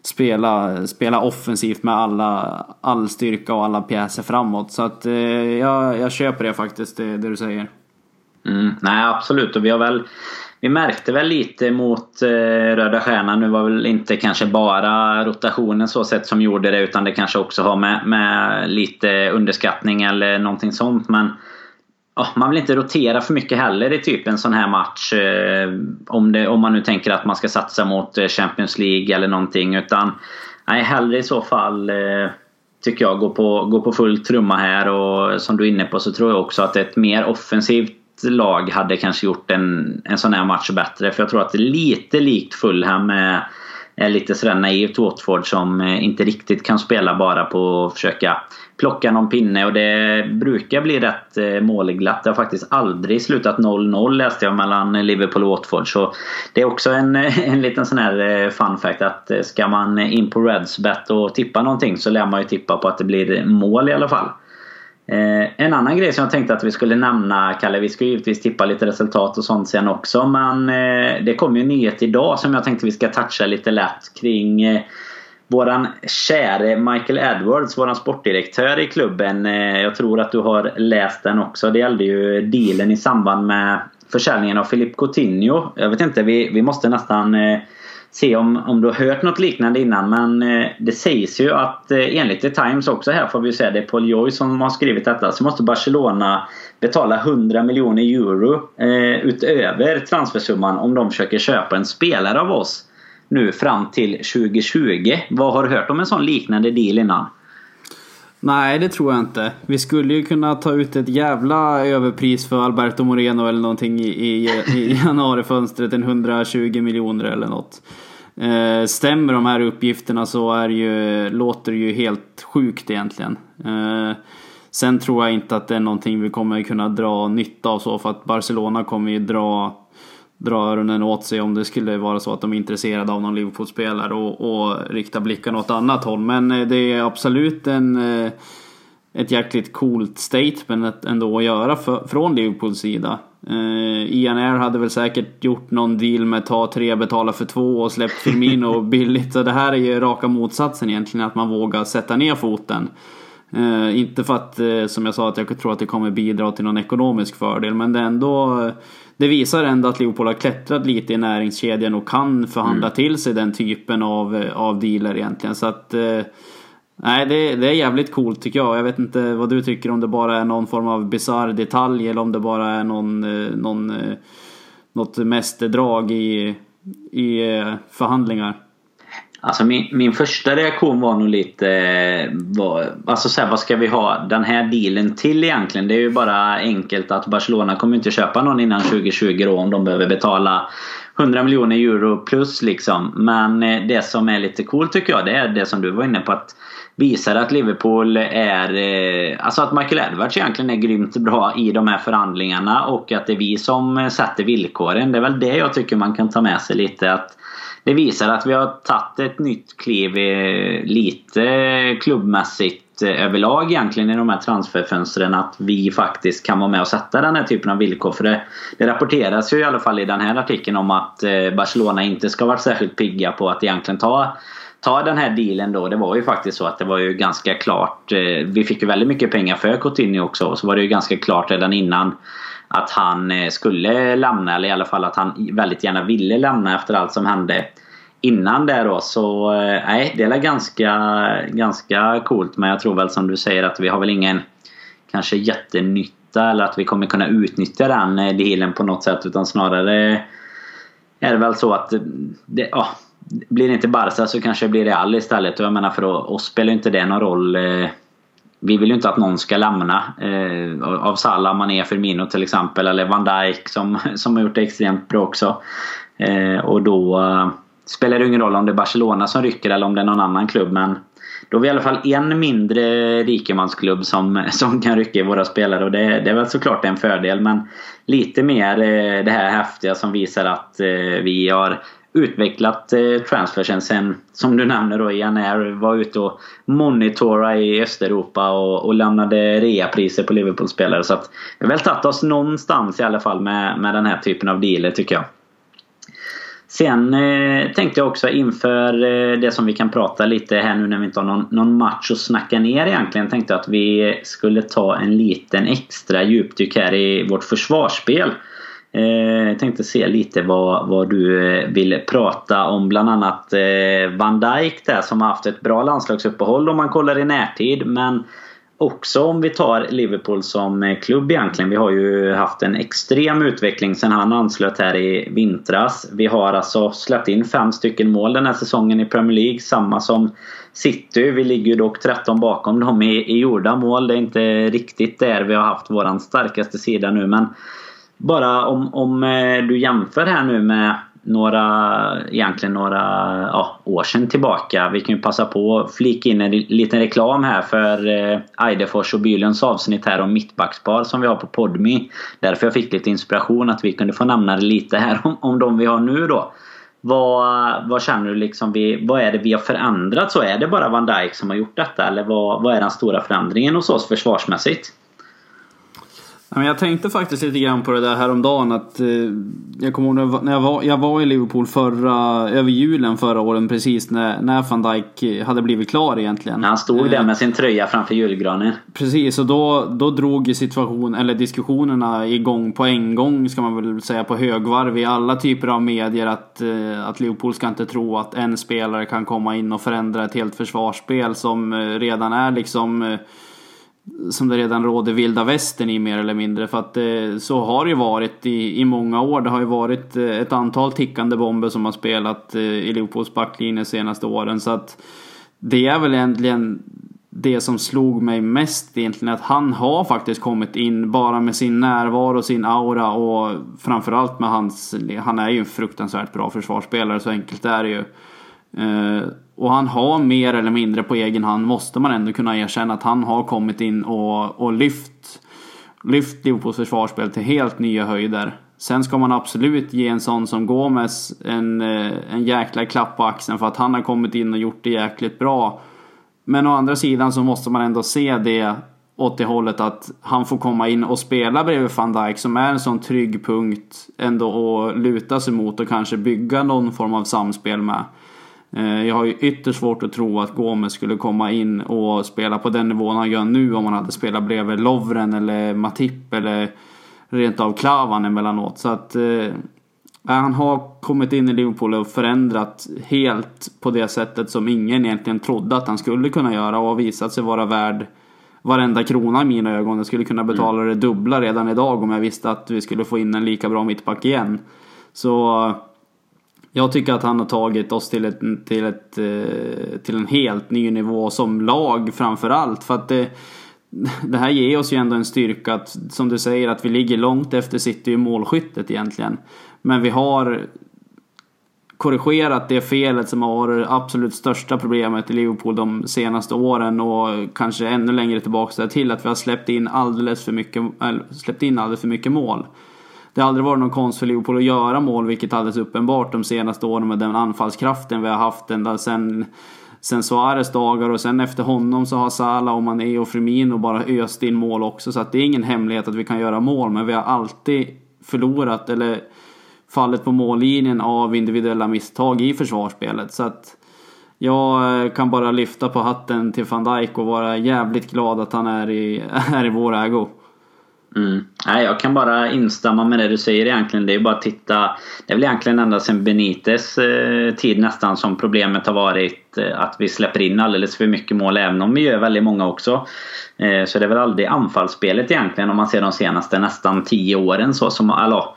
spela, spela offensivt med alla, all styrka och alla pjäser framåt. Så att eh, jag, jag köper det faktiskt, det, det du säger. Mm, nej absolut och vi har väl vi märkte väl lite mot eh, Röda Stjärnan. Nu var väl inte kanske bara rotationen så sett som gjorde det utan det kanske också har med, med lite underskattning eller någonting sånt. Men ja, man vill inte rotera för mycket heller i typ en sån här match. Eh, om, det, om man nu tänker att man ska satsa mot eh, Champions League eller någonting. Utan nej, hellre i så fall eh, tycker jag gå på, gå på full trumma här. Och som du är inne på så tror jag också att ett mer offensivt lag hade kanske gjort en, en sån här match bättre. För jag tror att det är lite likt Fulham med är lite sådär naivt Watford som eh, inte riktigt kan spela bara på att försöka plocka någon pinne och det brukar bli rätt eh, målglatt. Det har faktiskt aldrig slutat 0-0 läste jag mellan Liverpool och Watford. Så det är också en, en liten sån här fun fact att ska man in på Redsbet och tippa någonting så lär man ju tippa på att det blir mål i alla fall. Eh, en annan grej som jag tänkte att vi skulle nämna, Kalle, vi ska ju givetvis tippa lite resultat och sånt sen också. Men eh, det kom ju en nyhet idag som jag tänkte vi ska toucha lite lätt kring eh, våran käre Michael Edwards, våran sportdirektör i klubben. Eh, jag tror att du har läst den också. Det gällde ju dealen i samband med försäljningen av Filip Coutinho. Jag vet inte, vi, vi måste nästan eh, se om, om du har hört något liknande innan. Men eh, det sägs ju att eh, enligt The Times också här får vi säga det är Paul Joy som har skrivit detta. Så måste Barcelona betala 100 miljoner euro eh, utöver transfersumman om de försöker köpa en spelare av oss nu fram till 2020. Vad har du hört om en sån liknande deal innan? Nej, det tror jag inte. Vi skulle ju kunna ta ut ett jävla överpris för Alberto Moreno eller någonting i, i, i januarifönstret. En 120 miljoner eller något. Eh, stämmer de här uppgifterna så är ju, låter det ju helt sjukt egentligen. Eh, sen tror jag inte att det är någonting vi kommer kunna dra nytta av så för att Barcelona kommer ju dra dra öronen åt sig om det skulle vara så att de är intresserade av någon Liverpool-spelare och, och rikta blickarna åt annat håll. Men eh, det är absolut en, eh, ett jäkligt coolt statement ändå att göra för, från Liverpools sida. Uh, Ian Air hade väl säkert gjort någon deal med ta tre, betala för två och släppt Firmino billigt. Så det här är ju raka motsatsen egentligen, att man vågar sätta ner foten. Uh, inte för att, uh, som jag sa, att jag tror att det kommer bidra till någon ekonomisk fördel, men det är ändå det visar ändå att Liverpool har klättrat lite i näringskedjan och kan förhandla mm. till sig den typen av, av dealer egentligen. Så att eh, Nej, det, det är jävligt coolt tycker jag. Jag vet inte vad du tycker om det bara är någon form av bisarr detalj eller om det bara är någon, eh, någon, eh, något mästerdrag i, i förhandlingar. Alltså min, min första reaktion var nog lite... Eh, var, alltså så här, vad ska vi ha den här dealen till egentligen? Det är ju bara enkelt att Barcelona kommer inte köpa någon innan 2020 då om de behöver betala 100 miljoner euro plus liksom. Men eh, det som är lite coolt tycker jag det är det som du var inne på att visar att Liverpool är... Eh, alltså att Michael Edwards egentligen är grymt bra i de här förhandlingarna och att det är vi som sätter villkoren. Det är väl det jag tycker man kan ta med sig lite att det visar att vi har tagit ett nytt kliv eh, lite klubbmässigt eh, överlag egentligen i de här transferfönstren att vi faktiskt kan vara med och sätta den här typen av villkor. För det, det rapporteras ju i alla fall i den här artikeln om att eh, Barcelona inte ska vara särskilt pigga på att egentligen ta ta den här dealen då. Det var ju faktiskt så att det var ju ganska klart. Vi fick ju väldigt mycket pengar för Coutinho också. Och så var det ju ganska klart redan innan att han eh, skulle lämna. Eller i alla fall att han väldigt gärna ville lämna efter allt som hände innan det då. Så eh, nej, det är ganska, ganska coolt. Men jag tror väl som du säger att vi har väl ingen kanske jättenytta eller att vi kommer kunna utnyttja den eh, dealen på något sätt. Utan snarare är det väl så att det, ja, blir det inte Barca så kanske det blir Real istället. Och jag menar för oss spelar inte det någon roll. Vi vill ju inte att någon ska lämna. Eh, av Salah, Mané, Firmino till exempel. Eller Van Dijk som, som har gjort det extremt bra också. Eh, och då eh, spelar det ingen roll om det är Barcelona som rycker eller om det är någon annan klubb. Men då har vi i alla fall en mindre rikemansklubb som, som kan rycka i våra spelare och det, det är väl såklart en fördel. Men lite mer eh, det här häftiga som visar att eh, vi har utvecklat eh, transfersen sen som du nämner då Ian Air var ute och monitora i Östeuropa och, och lämnade reapriser på Liverpool-spelare. Så att vi har väl tagit oss någonstans i alla fall med, med den här typen av dealer tycker jag. Sen eh, tänkte jag också inför eh, det som vi kan prata lite här nu när vi inte har någon, någon match att snacka ner egentligen. Tänkte jag att vi skulle ta en liten extra djupdyk här i vårt försvarsspel. Eh, jag tänkte se lite vad, vad du eh, vill prata om. Bland annat eh, Van Dijk där som har haft ett bra landslagsuppehåll om man kollar i närtid. Men också om vi tar Liverpool som klubb egentligen. Vi har ju haft en extrem utveckling sen han anslöt här i vintras. Vi har alltså släppt in fem stycken mål den här säsongen i Premier League. Samma som City. Vi ligger ju dock 13 bakom dem i, i gjorda mål. Det är inte riktigt där vi har haft våran starkaste sida nu men bara om, om eh, du jämför här nu med några, egentligen några ja, år sedan tillbaka. Vi kan ju passa på att flika in en liten reklam här för eh, Eidefors och Bylunds avsnitt här om mittbackspar som vi har på Podmi. Därför jag fick lite inspiration att vi kunde få nämna det lite här om, om de vi har nu då. Vad, vad känner du liksom vi, vad är det vi har förändrat så? Är det bara Van Dijk som har gjort detta eller vad, vad är den stora förändringen hos oss försvarsmässigt? Jag tänkte faktiskt lite grann på det där häromdagen att eh, Jag kommer ihåg när jag var, jag var i Liverpool förra, över julen förra året precis när, när van Dijk hade blivit klar egentligen. När han stod där eh, med sin tröja framför julgranen. Precis och då, då drog situation, eller diskussionerna igång på en gång ska man väl säga på högvarv i alla typer av medier att, eh, att Liverpool ska inte tro att en spelare kan komma in och förändra ett helt försvarsspel som redan är liksom som det redan råder vilda västern i mer eller mindre. För att eh, så har det ju varit i, i många år. Det har ju varit eh, ett antal tickande bomber som har spelat eh, i Liverpools backlinje de senaste åren. Så att det är väl egentligen det som slog mig mest egentligen att han har faktiskt kommit in bara med sin närvaro, sin aura och framförallt med hans... Han är ju en fruktansvärt bra försvarsspelare, så enkelt är det ju. Eh, och han har mer eller mindre på egen hand, måste man ändå kunna erkänna, att han har kommit in och, och lyft, lyft Liverpools försvarsspel till helt nya höjder. Sen ska man absolut ge en sån som Gomes en, eh, en jäkla klapp på axeln för att han har kommit in och gjort det jäkligt bra. Men å andra sidan så måste man ändå se det åt det hållet att han får komma in och spela bredvid van Dijk som är en sån trygg punkt ändå att luta sig mot och kanske bygga någon form av samspel med. Eh, jag har ju ytterst svårt att tro att Gomes skulle komma in och spela på den nivån han gör nu om han hade spelat bredvid Lovren eller Matip eller rent av Klavan emellanåt. Så att eh, han har kommit in i Liverpool och förändrat helt på det sättet som ingen egentligen trodde att han skulle kunna göra och har visat sig vara värd varenda krona i mina ögon. Jag skulle kunna betala det dubbla redan idag om jag visste att vi skulle få in en lika bra mittback igen. Så jag tycker att han har tagit oss till, ett, till, ett, eh, till en helt ny nivå som lag framförallt. För att det, det här ger oss ju ändå en styrka att, som du säger, att vi ligger långt efter City i målskyttet egentligen. Men vi har korrigerat det felet som har varit det absolut största problemet i Liverpool de senaste åren och kanske ännu längre tillbaka till att vi har släppt in alldeles för mycket, släppt in alldeles för mycket mål. Det har aldrig varit någon konst för Liverpool att göra mål, vilket är alldeles uppenbart de senaste åren med den anfallskraften vi har haft ända sen sen Suarez dagar och sen efter honom så har Salah och Mané och Firmino bara öst in mål också. Så att det är ingen hemlighet att vi kan göra mål, men vi har alltid förlorat eller fallit på mållinjen av individuella misstag i försvarsspelet. Så att jag kan bara lyfta på hatten till van Dijk och vara jävligt glad att han är i, är i vår ägo. Mm. Nej, jag kan bara instämma med det du säger egentligen. Det är bara att titta. Det är väl egentligen ända sedan Benites eh, tid nästan som problemet har varit eh, att vi släpper in alldeles för mycket mål även om vi gör väldigt många också. Eh, så det är väl aldrig anfallsspelet egentligen om man ser de senaste nästan tio åren så som, alltså,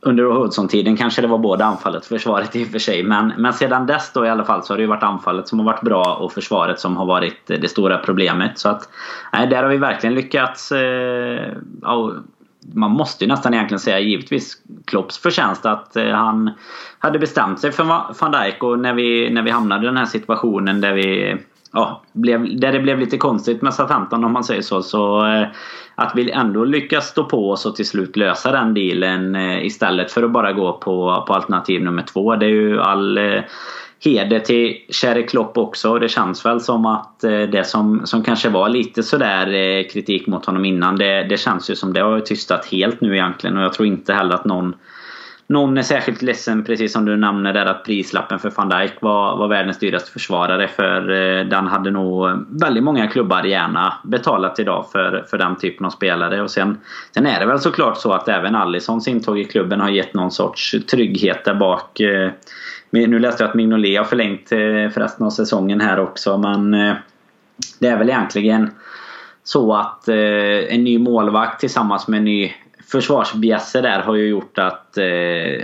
under Hudson-tiden kanske det var både anfallet och försvaret i och för sig. Men, men sedan dess då i alla fall så har det ju varit anfallet som har varit bra och försvaret som har varit eh, det stora problemet. Så att nej, där har vi verkligen lyckats. Eh, man måste ju nästan egentligen säga givetvis Klopps förtjänst att eh, han hade bestämt sig för van Dijk och när vi, när vi hamnade i den här situationen där vi ja, blev, där det blev lite konstigt med Southampton om man säger så. så eh, att vi ändå lyckas stå på oss och till slut lösa den dealen eh, istället för att bara gå på, på alternativ nummer två. Det är ju all eh, heder till Sherry Klopp också. Det känns väl som att eh, det som, som kanske var lite sådär eh, kritik mot honom innan det, det känns ju som det har tystat helt nu egentligen och jag tror inte heller att någon någon är särskilt ledsen, precis som du nämner där, att prislappen för van Dijk var, var världens dyraste försvarare. För eh, den hade nog eh, väldigt många klubbar gärna betalat idag för, för den typen av spelare. Och sen, sen är det väl såklart så att även Allisons intåg i klubben har gett någon sorts trygghet där bak. Eh, nu läste jag att Mignolet har förlängt eh, för resten av säsongen här också, men eh, det är väl egentligen så att eh, en ny målvakt tillsammans med en ny försvarsbjässe där har ju gjort att eh,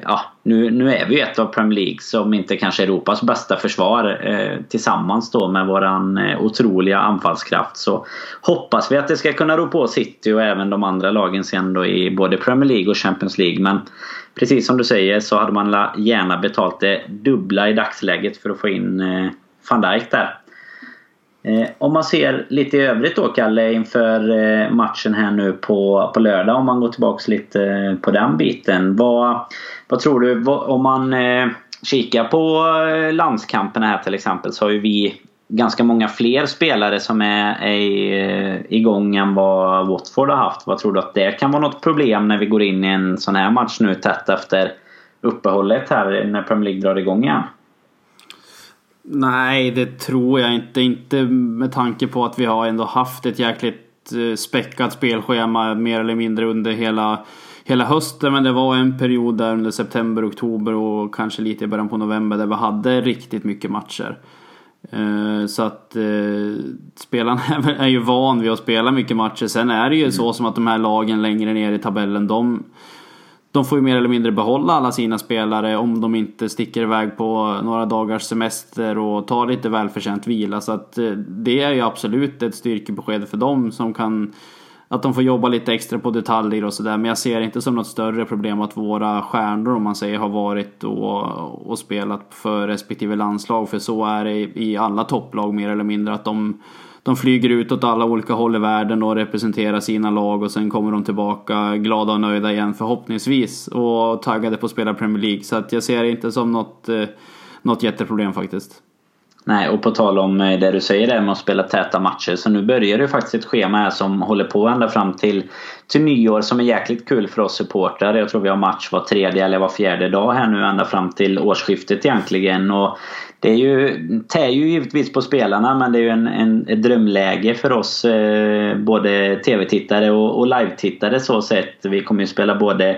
ja, nu, nu är vi ett av Premier League som inte kanske Europas bästa försvar eh, tillsammans då med våran eh, otroliga anfallskraft. Så hoppas vi att det ska kunna ro på City och även de andra lagen sen då i både Premier League och Champions League. Men precis som du säger så hade man gärna betalt det dubbla i dagsläget för att få in eh, van Dijk där. Eh, om man ser lite i övrigt då Kalle inför eh, matchen här nu på, på lördag om man går tillbaks lite eh, på den biten. Vad, vad tror du vad, om man eh, kikar på eh, landskamperna här till exempel så har ju vi ganska många fler spelare som är, är eh, igång än vad Watford har haft. Vad tror du att det kan vara något problem när vi går in i en sån här match nu tätt efter uppehållet här när Premier League drar igång igen? Nej, det tror jag inte. Inte med tanke på att vi har ändå haft ett jäkligt eh, späckat spelschema mer eller mindre under hela, hela hösten. Men det var en period där under september, oktober och kanske lite i början på november där vi hade riktigt mycket matcher. Eh, så att eh, spelarna är ju van vid att spela mycket matcher. Sen är det ju mm. så som att de här lagen längre ner i tabellen, de de får ju mer eller mindre behålla alla sina spelare om de inte sticker iväg på några dagars semester och tar lite välförtjänt vila. Så att eh, det är ju absolut ett styrkebesked för dem som kan att de får jobba lite extra på detaljer och sådär. Men jag ser inte som något större problem att våra stjärnor om man säger har varit och, och spelat för respektive landslag. För så är det i alla topplag mer eller mindre att de de flyger ut åt alla olika håll i världen och representerar sina lag och sen kommer de tillbaka glada och nöjda igen förhoppningsvis och taggade på att spela Premier League. Så att jag ser det inte som något, eh, något jätteproblem faktiskt. Nej, och på tal om eh, det du säger där med att spela täta matcher. Så nu börjar det faktiskt ett schema här som håller på ända fram till, till nyår som är jäkligt kul för oss supportrar. Jag tror vi har match var tredje eller var fjärde dag här nu ända fram till årsskiftet egentligen. Och det är ju, tär ju givetvis på spelarna men det är ju en, en, ett drömläge för oss eh, både tv-tittare och, och live-tittare så sett. Vi kommer ju spela både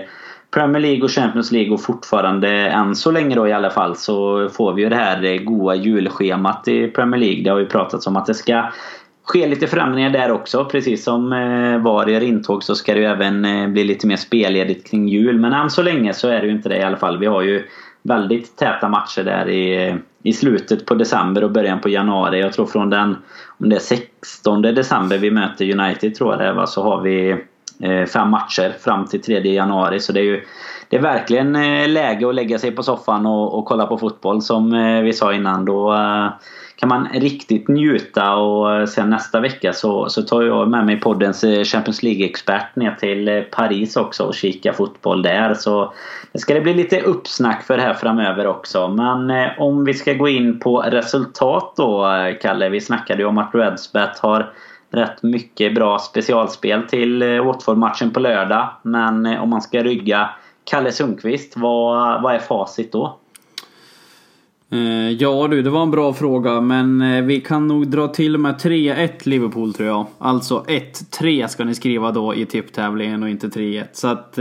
Premier League och Champions League och fortfarande än så länge då i alla fall så får vi ju det här eh, goa julschemat i Premier League. Det har ju pratats om att det ska ske lite förändringar där också. Precis som eh, var gör intåg så ska det ju även eh, bli lite mer spelledigt kring jul. Men än så länge så är det ju inte det i alla fall. Vi har ju väldigt täta matcher där i, i slutet på december och början på januari. Jag tror från den om det är 16 december vi möter United tror jag det var så har vi eh, fem matcher fram till 3 januari. Så det är ju det är verkligen eh, läge att lägga sig på soffan och, och kolla på fotboll som eh, vi sa innan. Då kan man riktigt njuta och eh, sen nästa vecka så, så tar jag med mig poddens eh, Champions League-expert ner till eh, Paris också och kika fotboll där. Så det ska det bli lite uppsnack för här framöver också. Men om vi ska gå in på resultat då Kalle. Vi snackade ju om att Redsbet har rätt mycket bra specialspel till Watford-matchen på lördag. Men om man ska rygga Kalle Sundqvist, vad, vad är facit då? Eh, ja du, det var en bra fråga men vi kan nog dra till med 3-1 Liverpool tror jag. Alltså 1-3 ska ni skriva då i tipptävlingen och inte 3-1. Så att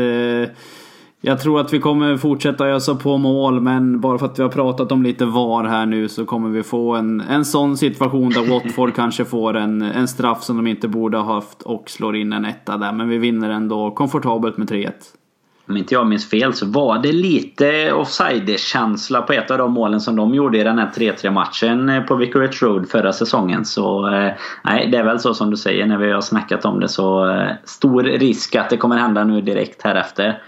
jag tror att vi kommer fortsätta ösa på mål men bara för att vi har pratat om lite VAR här nu så kommer vi få en, en sån situation där Watford kanske får en, en straff som de inte borde ha haft och slår in en etta där. Men vi vinner ändå komfortabelt med 3-1. Om inte jag minns fel så var det lite offside-känsla på ett av de målen som de gjorde i den här 3-3 matchen eh, på Vicarage Road förra säsongen. Så eh, nej, det är väl så som du säger när vi har snackat om det så eh, stor risk att det kommer hända nu direkt här efter.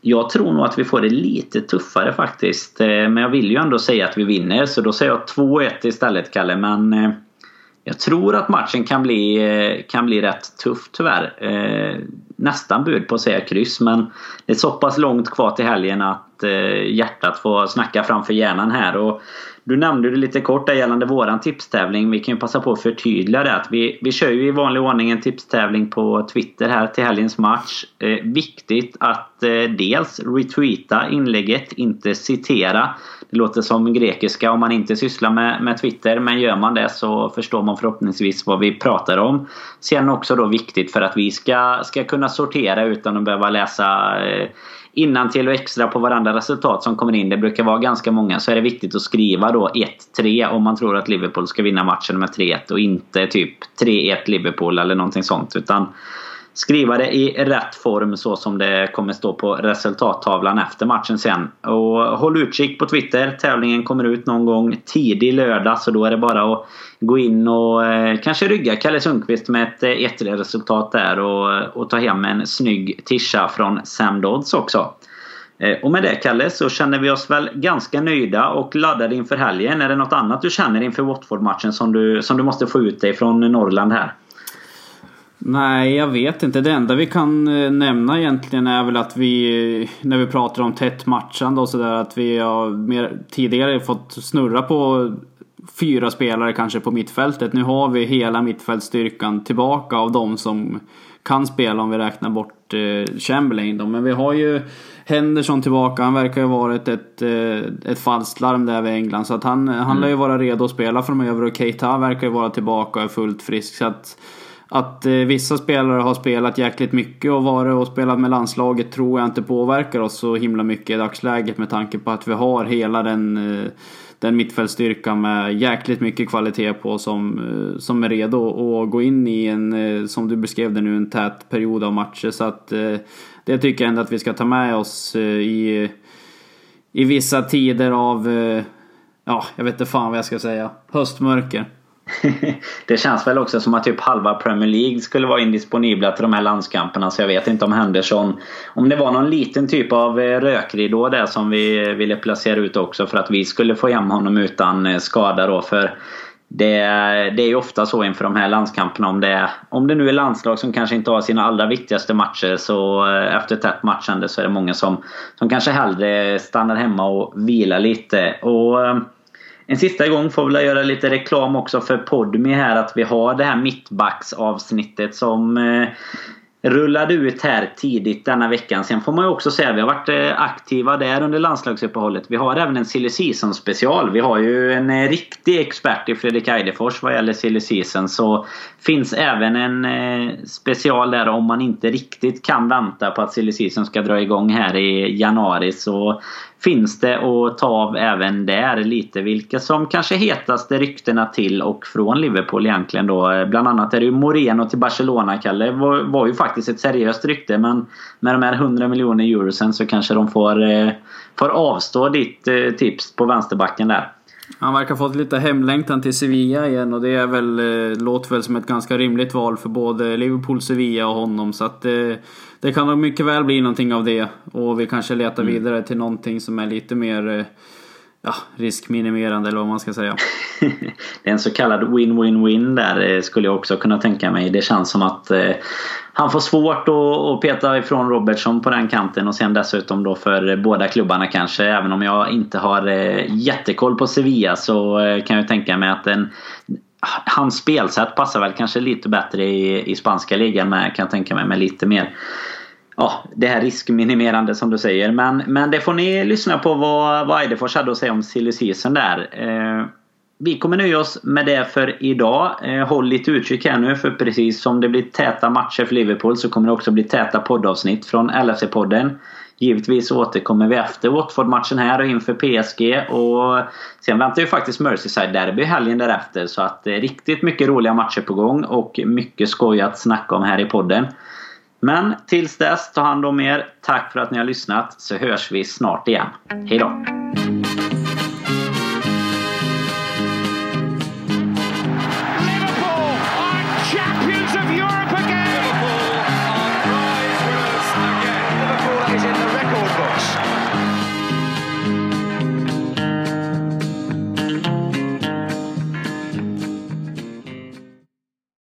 Jag tror nog att vi får det lite tuffare faktiskt. Men jag vill ju ändå säga att vi vinner så då säger jag 2-1 istället Kalle. Men jag tror att matchen kan bli, eh, kan bli rätt tuff tyvärr. Eh, nästan bud på att säga kryss men det är så pass långt kvar till helgen att eh, hjärtat får snacka framför hjärnan här. Och du nämnde det lite kort där gällande våran tipstävling. Vi kan ju passa på att förtydliga det. Att vi, vi kör ju i vanlig ordning en tipstävling på Twitter här till helgens match. Eh, viktigt att eh, dels retweeta inlägget, inte citera. Det låter som grekiska om man inte sysslar med, med Twitter. Men gör man det så förstår man förhoppningsvis vad vi pratar om. Sen också då viktigt för att vi ska, ska kunna sortera utan att behöva läsa eh, innan till och extra på varandra resultat som kommer in. Det brukar vara ganska många. Så är det viktigt att skriva då 1-3 om man tror att Liverpool ska vinna matchen med 3-1 och inte typ 3-1 Liverpool eller någonting sånt. Utan skriva det i rätt form så som det kommer stå på resultattavlan efter matchen sen. Och håll utkik på Twitter. Tävlingen kommer ut någon gång tidig lördag så då är det bara att gå in och eh, kanske rygga Kalle Sundqvist med ett 1 eh, resultat där och, och ta hem en snygg tisha från Sam Dodds också. Eh, och med det Kalle så känner vi oss väl ganska nöjda och laddade inför helgen. Är det något annat du känner inför Watford-matchen som du, som du måste få ut dig från Norrland här? Nej, jag vet inte. Det enda vi kan eh, nämna egentligen är väl att vi, när vi pratar om tätt matchande och sådär, att vi har mer, tidigare fått snurra på fyra spelare kanske på mittfältet. Nu har vi hela mittfältstyrkan tillbaka av de som kan spela om vi räknar bort eh, Chamberlain då. Men vi har ju Henderson tillbaka. Han verkar ju ha varit ett, eh, ett falskt larm där vid England. Så att han, han mm. lär ju vara redo att spela framöver och Keita verkar ju vara tillbaka och är fullt frisk. Så att att eh, vissa spelare har spelat jäkligt mycket och varit och spelat med landslaget tror jag inte påverkar oss så himla mycket i dagsläget med tanke på att vi har hela den, eh, den mittfältstyrkan med jäkligt mycket kvalitet på som, eh, som är redo att gå in i en, eh, som du beskrev det nu, en tät period av matcher. Så att eh, det tycker jag ändå att vi ska ta med oss eh, i, i vissa tider av, eh, ja, jag vet inte fan vad jag ska säga, höstmörker. det känns väl också som att typ halva Premier League skulle vara indisponibla till de här landskamperna. Så jag vet inte om Henderson... Om det var någon liten typ av eh, rökridå där som vi eh, ville placera ut också för att vi skulle få hem honom utan eh, skada då. För det, det är ju ofta så inför de här landskamperna. Om det, om det nu är landslag som kanske inte har sina allra viktigaste matcher så efter tätt matchande så är det många som, som kanske hellre stannar hemma och vilar lite. Och en sista gång får vi göra lite reklam också för Podmi här att vi har det här mittbacksavsnittet som eh, rullade ut här tidigt denna veckan. Sen får man ju också säga att vi har varit eh, aktiva där under landslagsuppehållet. Vi har även en silly season special. Vi har ju en eh, riktig expert i Fredrik Eidefors vad gäller silly season. Så finns även en special där om man inte riktigt kan vänta på att silly season ska dra igång här i januari. Så finns det att ta av även där lite vilka som kanske hetaste ryktena till och från Liverpool egentligen då. Bland annat är det ju Moreno till Barcelona, Kalle. Var, var ju faktiskt ett seriöst rykte men med de här 100 miljoner eurosen så kanske de får, eh, får avstå ditt eh, tips på vänsterbacken där. Han verkar ha fått lite hemlängtan till Sevilla igen och det är väl, eh, låter väl som ett ganska rimligt val för både Liverpool, Sevilla och honom. Så att det, det kan nog mycket väl bli någonting av det. Och vi kanske letar mm. vidare till någonting som är lite mer ja, riskminimerande eller vad man ska säga. det är en så kallad win-win-win där skulle jag också kunna tänka mig. Det känns som att eh, han får svårt att, peta ifrån Robertson på den kanten och sen dessutom då för båda klubbarna kanske. Även om jag inte har eh, jättekoll på Sevilla så eh, kan jag tänka mig att en Hans spelsätt passar väl kanske lite bättre i, i spanska ligan med, kan jag tänka mig, med lite mer ja, det här riskminimerande som du säger. Men, men det får ni lyssna på vad, vad Eidefors hade att säga om silly season där. Eh, vi kommer nöja oss med det för idag. Eh, håll lite utkik här nu för precis som det blir täta matcher för Liverpool så kommer det också bli täta poddavsnitt från LFC-podden. Givetvis återkommer vi efter Watford-matchen här och inför PSG. Och sen väntar ju faktiskt Merseyside-derby helgen därefter. Så att det är riktigt mycket roliga matcher på gång och mycket skoj att snacka om här i podden. Men tills dess, ta hand om er. Tack för att ni har lyssnat så hörs vi snart igen. Hejdå!